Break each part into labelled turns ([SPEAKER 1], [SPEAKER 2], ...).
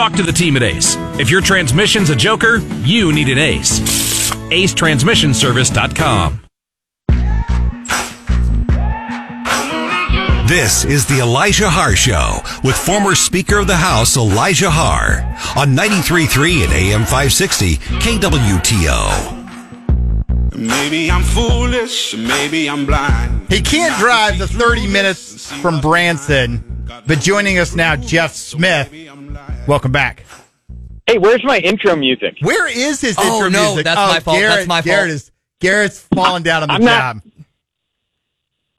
[SPEAKER 1] Talk to the team at Ace. If your transmission's a joker, you need an Ace. AceTransmissionService.com.
[SPEAKER 2] This is the Elijah Haahr Show with former Speaker of the House Elijah Haahr on 93.3 and AM 560 KWTO.
[SPEAKER 3] Maybe I'm foolish, maybe I'm blind.
[SPEAKER 4] He can't drive the 30 minutes from Branson, but joining us now, Jeff Smith. Welcome back.
[SPEAKER 5] Hey, where's my intro music?
[SPEAKER 4] Where is his
[SPEAKER 6] Oh,
[SPEAKER 4] intro
[SPEAKER 6] no,
[SPEAKER 4] music?
[SPEAKER 6] that's
[SPEAKER 4] oh,
[SPEAKER 6] my fault.
[SPEAKER 4] Garrett,
[SPEAKER 6] That's my
[SPEAKER 4] Garrett
[SPEAKER 6] fault.
[SPEAKER 4] Is, Garrett's falling down on the
[SPEAKER 5] I'm not-
[SPEAKER 4] job.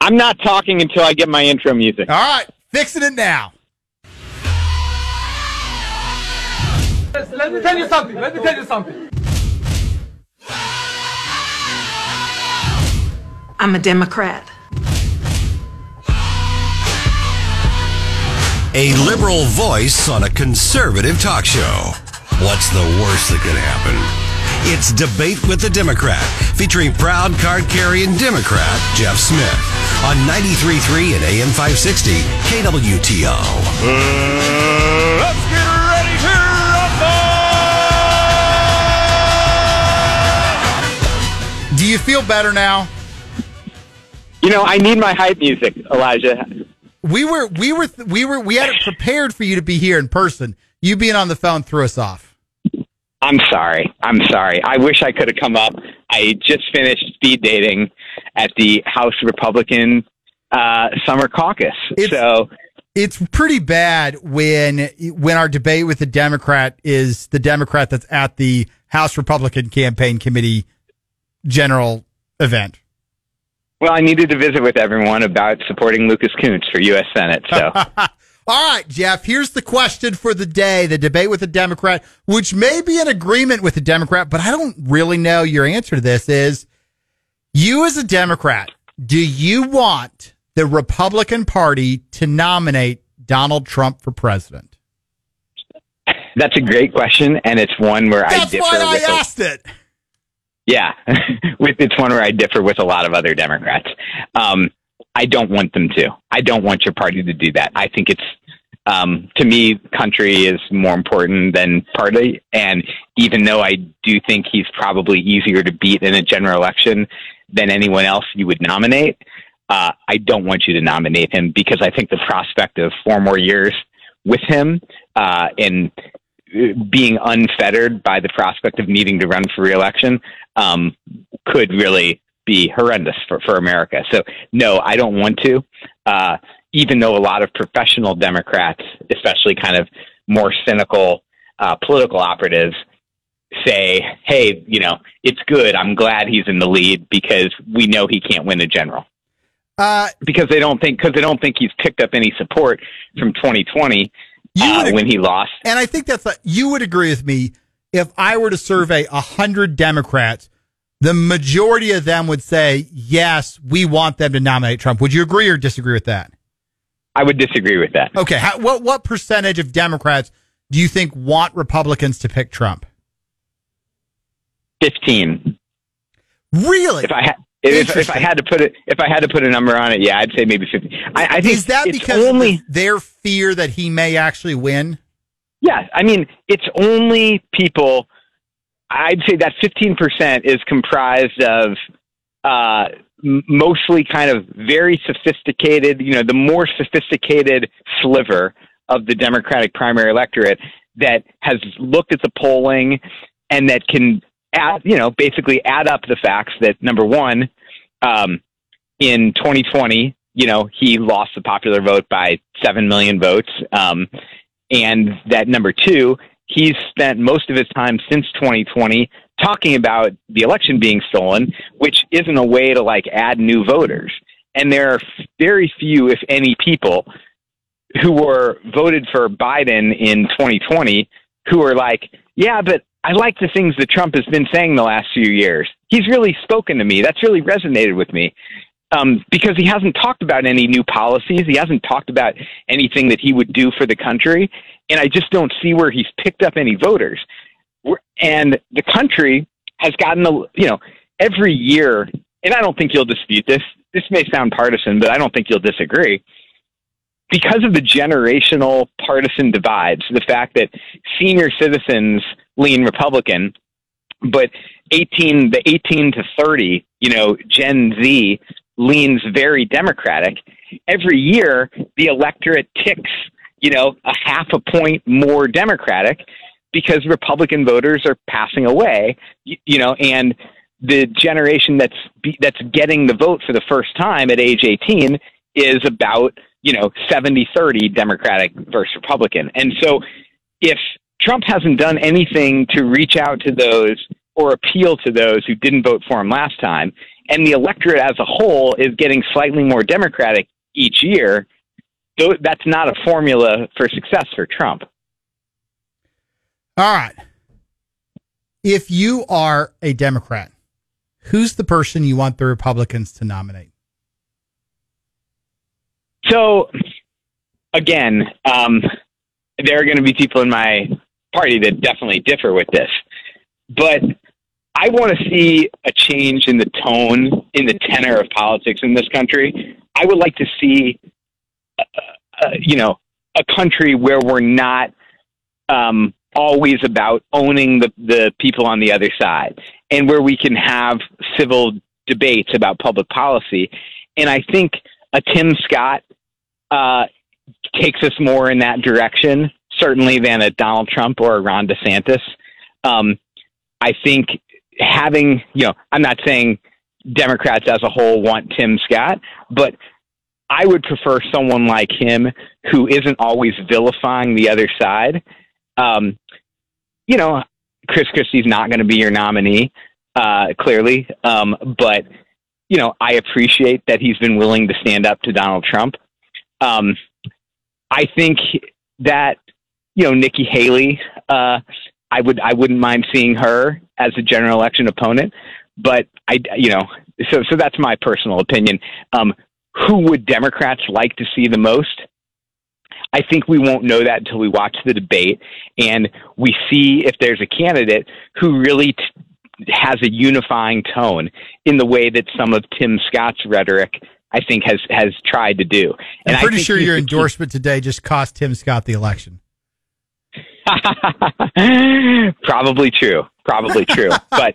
[SPEAKER 5] I'm not talking until I get my intro music.
[SPEAKER 4] All right, fixing it now.
[SPEAKER 7] Let me tell you something. Let me tell you something.
[SPEAKER 8] I'm a Democrat.
[SPEAKER 2] A liberal voice on a conservative talk show. What's the worst that could happen? It's Debate with the Democrat, featuring proud card carrying Democrat Jeff Smith on 93.3 and AM 560 KWTO.
[SPEAKER 3] Uh, let's get ready to rumble!
[SPEAKER 4] Do you feel better now?
[SPEAKER 5] You know, I need my hype music, Elijah.
[SPEAKER 4] We were, we were, we were, we had it prepared for you to be here in person. You being on the phone threw us off.
[SPEAKER 5] I'm sorry. I'm sorry. I wish I could have come up. I just finished speed dating at the House Republican uh, summer caucus.
[SPEAKER 4] It's-
[SPEAKER 5] so
[SPEAKER 4] It's pretty bad when when our debate with the Democrat is the Democrat that's at the House Republican Campaign Committee general event.
[SPEAKER 5] Well, I needed to visit with everyone about supporting Lucas Kunce for U.S. Senate. So
[SPEAKER 4] All right, Jeff, here's the question for the day the debate with the Democrat, which may be an agreement with the Democrat, but I don't really know your answer to this is you as a Democrat, do you want the Republican Party to nominate Donald Trump for president?
[SPEAKER 5] that's a great question, and it's one where I
[SPEAKER 4] That's
[SPEAKER 5] differ
[SPEAKER 4] why I
[SPEAKER 5] with. a-
[SPEAKER 4] asked it.
[SPEAKER 5] Yeah, with it's one where I differ with a lot of other Democrats. Um, I don't want them to. I don't want your party to do that. I think it's um, to me, country is more important than party. And even though I do think he's probably easier to beat in a general election than anyone else you would nominate, uh, I don't want you to nominate him because I think the prospect of four more years with him uh, and being unfettered by the prospect of needing to run for reelection um, could really be horrendous for, for America. So, no, I don't want to. Uh, even though a lot of professional Democrats, especially kind of more cynical uh, political operatives, say, hey, you know, it's good. I'm glad he's in the lead because we know he can't win a general.
[SPEAKER 4] Uh,
[SPEAKER 5] Because they don't think because they don't think he's picked up any support from 2020
[SPEAKER 4] You
[SPEAKER 5] uh,
[SPEAKER 4] would-
[SPEAKER 5] when he lost.
[SPEAKER 4] and I think that's a, you would agree with me if I were to survey a hundred Democrats, the majority of them would say yes, we want them to nominate Trump. Would you agree or disagree with that?
[SPEAKER 5] I would disagree with that.
[SPEAKER 4] Okay, how, what what percentage of Democrats do you think want Republicans to pick Trump?
[SPEAKER 5] 15.
[SPEAKER 4] Really?
[SPEAKER 5] If I had if, if I had to put it if I had to put a number on it, yeah, I'd say maybe 50. I, I think
[SPEAKER 4] Is that because
[SPEAKER 5] only
[SPEAKER 4] their fear that he may actually win?
[SPEAKER 5] Yeah, I mean, it's only people. I'd say that 15% is comprised of uh, mostly kind of very sophisticated, you know, the more sophisticated sliver of the Democratic primary electorate that has looked at the polling and that can add, you know, basically add up the facts that number one, um, in 2020, you know, he lost the popular vote by 7 million votes. Um, and that number two, he's spent most of his time since 2020 talking about the election being stolen, which isn't a way to like add new voters. And there are very few, if any, people who were voted for Biden in 2020 who are like, yeah, but I like the things that Trump has been saying the last few years. He's really spoken to me. That's really resonated with me. Um, because he hasn't talked about any new policies. He hasn't talked about anything that he would do for the country. And I just don't see where he's picked up any voters. And the country has gotten, a, you know, every year, and I don't think you'll dispute this. This may sound partisan, but I don't think you'll disagree. because of the generational partisan divides, the fact that senior citizens lean Republican, but 18 the 18 to 30, you know, Gen Z leans very Democratic. Every year, the electorate ticks, you know, a half a point more Democratic because Republican voters are passing away, you, you know, and the generation that's that's getting the vote for the first time at age 18 is about you know 70 30 democratic versus republican and so if trump hasn't done anything to reach out to those or appeal to those who didn't vote for him last time. And the electorate as a whole is getting slightly more democratic each year. That's not a formula for success for trump.
[SPEAKER 4] All right. If you are a democrat who's the person you want the Republicans to nominate?
[SPEAKER 5] So, again, um, there are going to be people in my party that definitely differ with this, but I want to see a change in the tone, in the tenor of politics in this country. I would like to see, uh, uh, you know, a country where we're not um, always about owning the, the people on the other side and where we can have civil debates about public policy. And I think a Tim Scott uh, takes us more in that direction, certainly than a Donald Trump or a Ron DeSantis. Um, I think having, you know, I'm not saying Democrats as a whole want Tim Scott, but I would prefer someone like him who isn't always vilifying the other side. Um, you know, Chris Christie's not going to be your nominee, uh, clearly. Um, but, you know, I appreciate that he's been willing to stand up to Donald Trump. Um, I think that, you know, Nikki Haley, uh, I would, I wouldn't mind seeing her as a general election opponent, but I, you know, so, so that's my personal opinion. Um, who would Democrats like to see the most? I think we won't know that until we watch the debate and we see if there's a candidate who really t- has a unifying tone in the way that some of Tim Scott's rhetoric I think has has tried to do.
[SPEAKER 4] And I'm pretty sure your endorsement today just cost Tim Scott the election.
[SPEAKER 5] Probably true. Probably true. but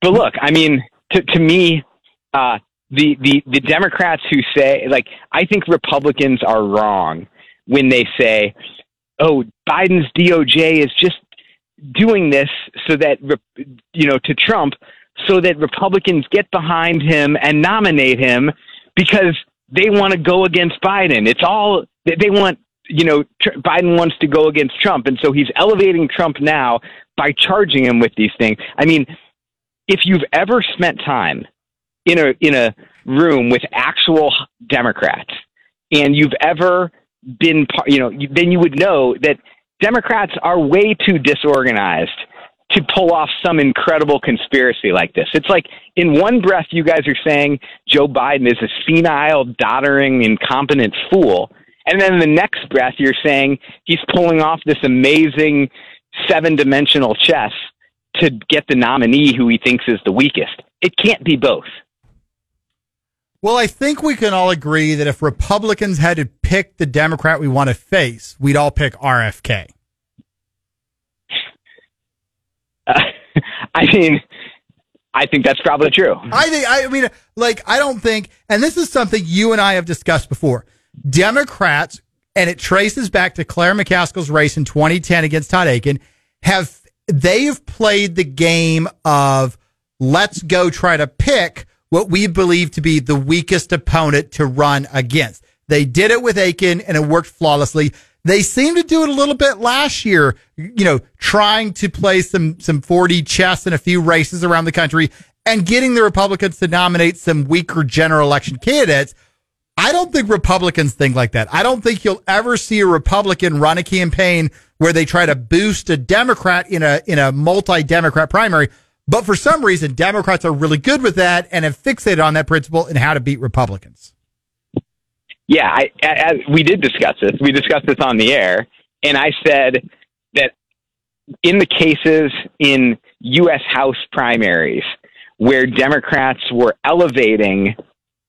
[SPEAKER 5] but look, I mean, to to me, uh, the the the Democrats who say like I think Republicans are wrong when they say, "Oh, Biden's DOJ is just doing this so that you know to Trump so that Republicans get behind him and nominate him because they want to go against Biden. It's all they want, you know, Biden wants to go against Trump and so he's elevating Trump now by charging him with these things. I mean, if you've ever spent time in a in a room with actual Democrats and you've ever been, you know, then you would know that Democrats are way too disorganized to pull off some incredible conspiracy like this. It's like in one breath, you guys are saying Joe Biden is a senile, doddering, incompetent fool. And then the next breath, you're saying he's pulling off this amazing seven dimensional chess to get the nominee who he thinks is the weakest. It can't be both.
[SPEAKER 4] Well, I think we can all agree that if Republicans had to pick the Democrat we want to face, we'd all pick RFK.
[SPEAKER 5] Uh, I mean, I think that's probably true.
[SPEAKER 4] I think, I mean, like, I don't think, and this is something you and I have discussed before. Democrats, and it traces back to Claire McCaskill's race in 2010 against Todd Akin, have, they have played the game of let's go try to pick what we believe to be the weakest opponent to run against. They did it with Akin and it worked flawlessly. They seemed to do it a little bit last year, you know, trying to play some, some 4D chess in a few races around the country and getting the Republicans to nominate some weaker general election candidates. I don't think Republicans think like that. I don't think you'll ever see a Republican run a campaign where they try to boost a Democrat in a, in a multi-Democrat primary. But for some reason, Democrats are really good with that and have fixated on that principle and how to beat Republicans.
[SPEAKER 5] Yeah, I, as we did discuss this. We discussed this on the air, and I said that in the cases in U.S. House primaries where Democrats were elevating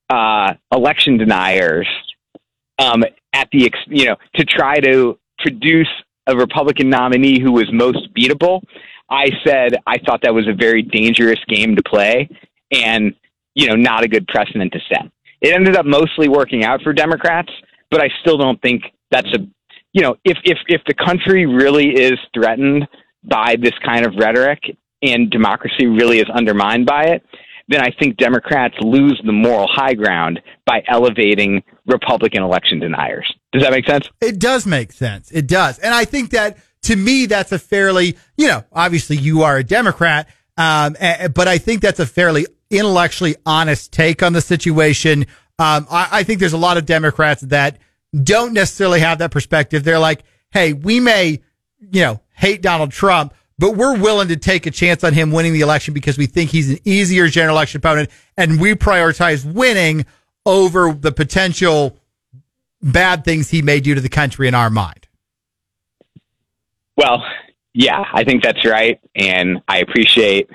[SPEAKER 5] uh, election deniers um, at the ex- you know to try to produce a Republican nominee who was most beatable. I said I thought that was a very dangerous game to play, and you know not a good precedent to set. It ended up mostly working out for Democrats, but I still don't think that's a you know if if if the country really is threatened by this kind of rhetoric and democracy really is undermined by it, then I think Democrats lose the moral high ground by elevating Republican election deniers. Does that make sense?
[SPEAKER 4] It does make sense. It does. And I think that to me, that's a fairly, you know, obviously you are a Democrat, um, but I think that's a fairly intellectually honest take on the situation. Um, I, I think there's a lot of Democrats that don't necessarily have that perspective. They're like, hey, we may, you know, hate Donald Trump, but we're willing to take a chance on him winning the election because we think he's an easier general election opponent and we prioritize winning over the potential bad things he may do to the country in our mind.
[SPEAKER 5] Well, yeah, I think that's right, and I appreciate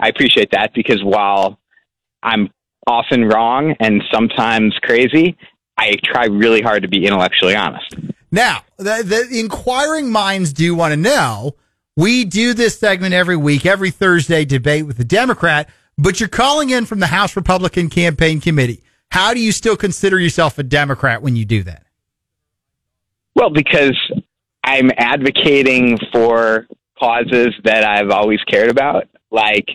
[SPEAKER 5] I appreciate that because while I'm often wrong and sometimes crazy, I try really hard to be intellectually honest.
[SPEAKER 4] Now, the, the inquiring minds do want to know. We do this segment every week, every Thursday, debate with the Democrat, but you're calling in from the House Republican Campaign Committee. How do you still consider yourself a Democrat when you do that?
[SPEAKER 5] Well, because I'm advocating for causes that I've always cared about, like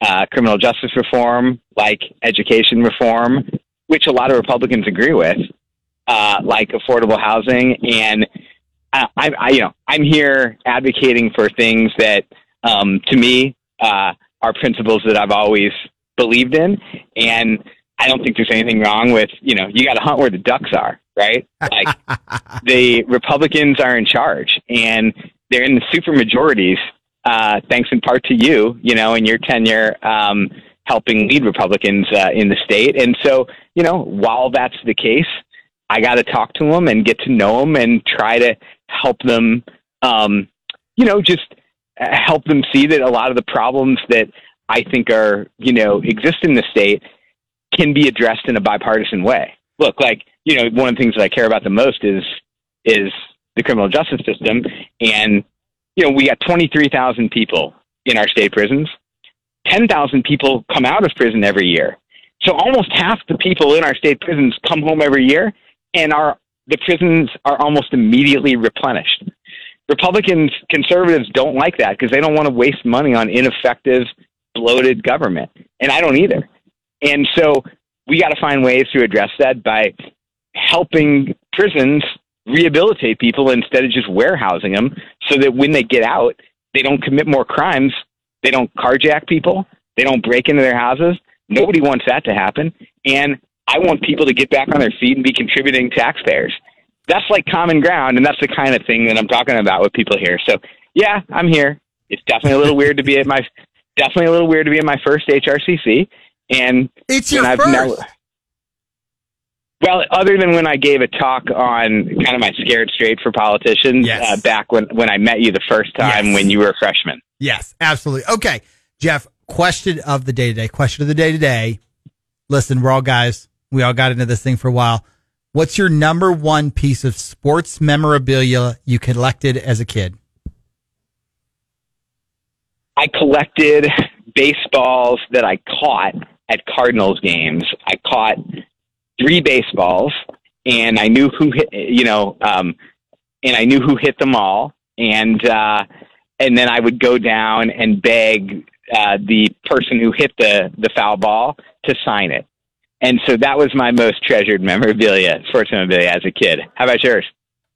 [SPEAKER 5] uh, criminal justice reform, like education reform, which a lot of Republicans agree with, uh, like affordable housing, and I, I, you know, I'm here advocating for things that, um, to me, uh, are principles that I've always believed in, and I don't think there's anything wrong with, you know, you got to hunt where the ducks are, right? Like the Republicans are in charge, and they're in the super majorities, uh, thanks in part to you, you know, in your tenure. Um, helping lead Republicans uh, in the state. And so, you know, while that's the case, I got to talk to them and get to know them and try to help them, um, you know, just uh, help them see that a lot of the problems that I think are, you know, exist in the state can be addressed in a bipartisan way. Look, like, you know, one of the things that I care about the most is is the criminal justice system and you know, we got 23,000 people in our state prisons. 10,000 people come out of prison every year. So almost half the people in our state prisons come home every year and our the prisons are almost immediately replenished. Republicans, conservatives don't like that because they don't want to waste money on ineffective, bloated government. And I don't either. And so we got to find ways to address that by helping prisons rehabilitate people instead of just warehousing them so that when they get out, they don't commit more crimes. They don't carjack people. They don't break into their houses. Nobody wants that to happen. And I want people to get back on their feet and be contributing taxpayers. That's like common ground, and that's the kind of thing that I'm talking about with people here. So, yeah, I'm here. It's definitely a little weird to be at my definitely a little weird to be at my first HRCC, and
[SPEAKER 4] It's your
[SPEAKER 5] and I've
[SPEAKER 4] first.
[SPEAKER 5] never- well, other than when I gave a talk on kind of my scared straight for politicians
[SPEAKER 4] Yes.
[SPEAKER 5] uh, back when when I met you the first time
[SPEAKER 4] Yes.
[SPEAKER 5] when you were a freshman.
[SPEAKER 4] Yes, absolutely. Okay, Jeff, question of the day today. Question of the day today. Listen, we're all guys. We all got into this thing for a while. What's your number one piece of sports memorabilia you collected as a kid?
[SPEAKER 5] I collected baseballs that I caught at Cardinals games. I caught three baseballs, and I knew who hit. You know, um, and I knew who hit them all, and uh, and then I would go down and beg uh, the person who hit the the foul ball to sign it. And so that was my most treasured memorabilia, sports memorabilia as a kid. How about yours?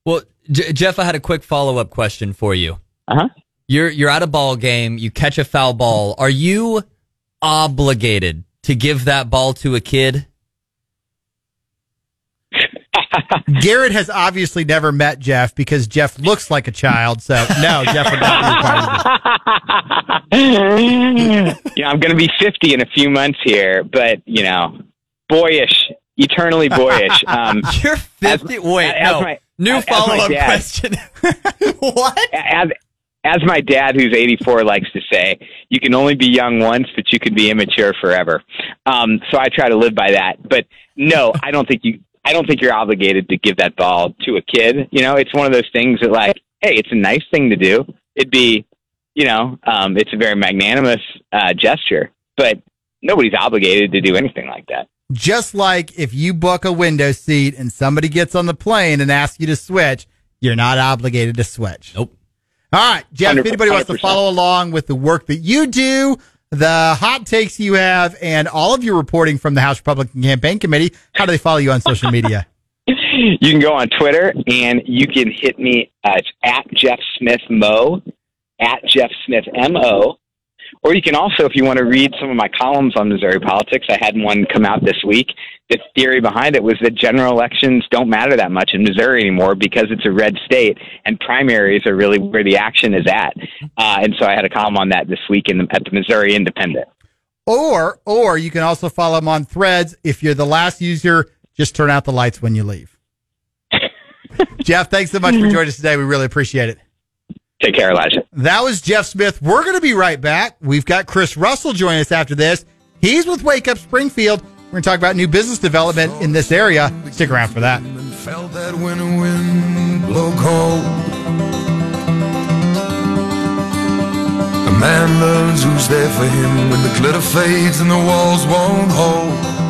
[SPEAKER 6] Well, J- Jeff, I had a quick follow up question for you.
[SPEAKER 5] Uh huh.
[SPEAKER 6] You're you're at a ball game. You catch a foul ball. Are you obligated to give that ball to a kid?
[SPEAKER 4] Garrett has obviously never met Jeff because Jeff looks like a child. So no, Jeff would not be required to do.
[SPEAKER 5] you know, I'm going to be 50 in a few months here, but you know, boyish, eternally boyish. Um,
[SPEAKER 6] You're 50. Wait,
[SPEAKER 5] as
[SPEAKER 6] no.
[SPEAKER 5] my-
[SPEAKER 6] New follow up question.
[SPEAKER 4] what?
[SPEAKER 5] as as my dad, who's 84, likes to say, you can only be young once, but you can be immature forever. Um, so I try to live by that. But no, I don't think you. I don't think you're obligated to give that ball to a kid. You know, it's one of those things that like, hey, it's a nice thing to do. It'd be, you know, um, it's a very magnanimous uh, gesture, but nobody's obligated to do anything like that.
[SPEAKER 4] Just like if you book a window seat and somebody gets on the plane and asks you to switch, you're not obligated to switch.
[SPEAKER 6] Nope.
[SPEAKER 4] All right, Jeff, if
[SPEAKER 5] 100%.
[SPEAKER 4] anybody wants to follow along with the work that you do, the hot takes you have, and all of your reporting from the House Republican Campaign Committee, how do they follow you on social media?
[SPEAKER 5] You can go on Twitter and you can hit me uh, it's at Jeff Smith Mo, at Jeff Smith M O. Or you can also, if you want to read some of my columns on Missouri politics, I had one come out this week. The theory behind it was that general elections don't matter that much in Missouri anymore because it's a red state, and primaries are really where the action is at. Uh, and so I had a column on that this week in the, at the Missouri Independent.
[SPEAKER 4] Or, or you can also follow them on Threads. If you're the last user, just turn out the lights when you leave. Jeff, thanks so much for joining us today. We really appreciate it.
[SPEAKER 5] Take care, Elijah.
[SPEAKER 4] That was Jeff Smith. We're going to be right back. We've got Chris Russell joining us after this. He's with Wake Up Springfield. We're going to talk about new business development in this area. Stick around for that.
[SPEAKER 8] and felt that winter wind blow cold. A man learns who's there for him when the glitter fades and the walls won't hold.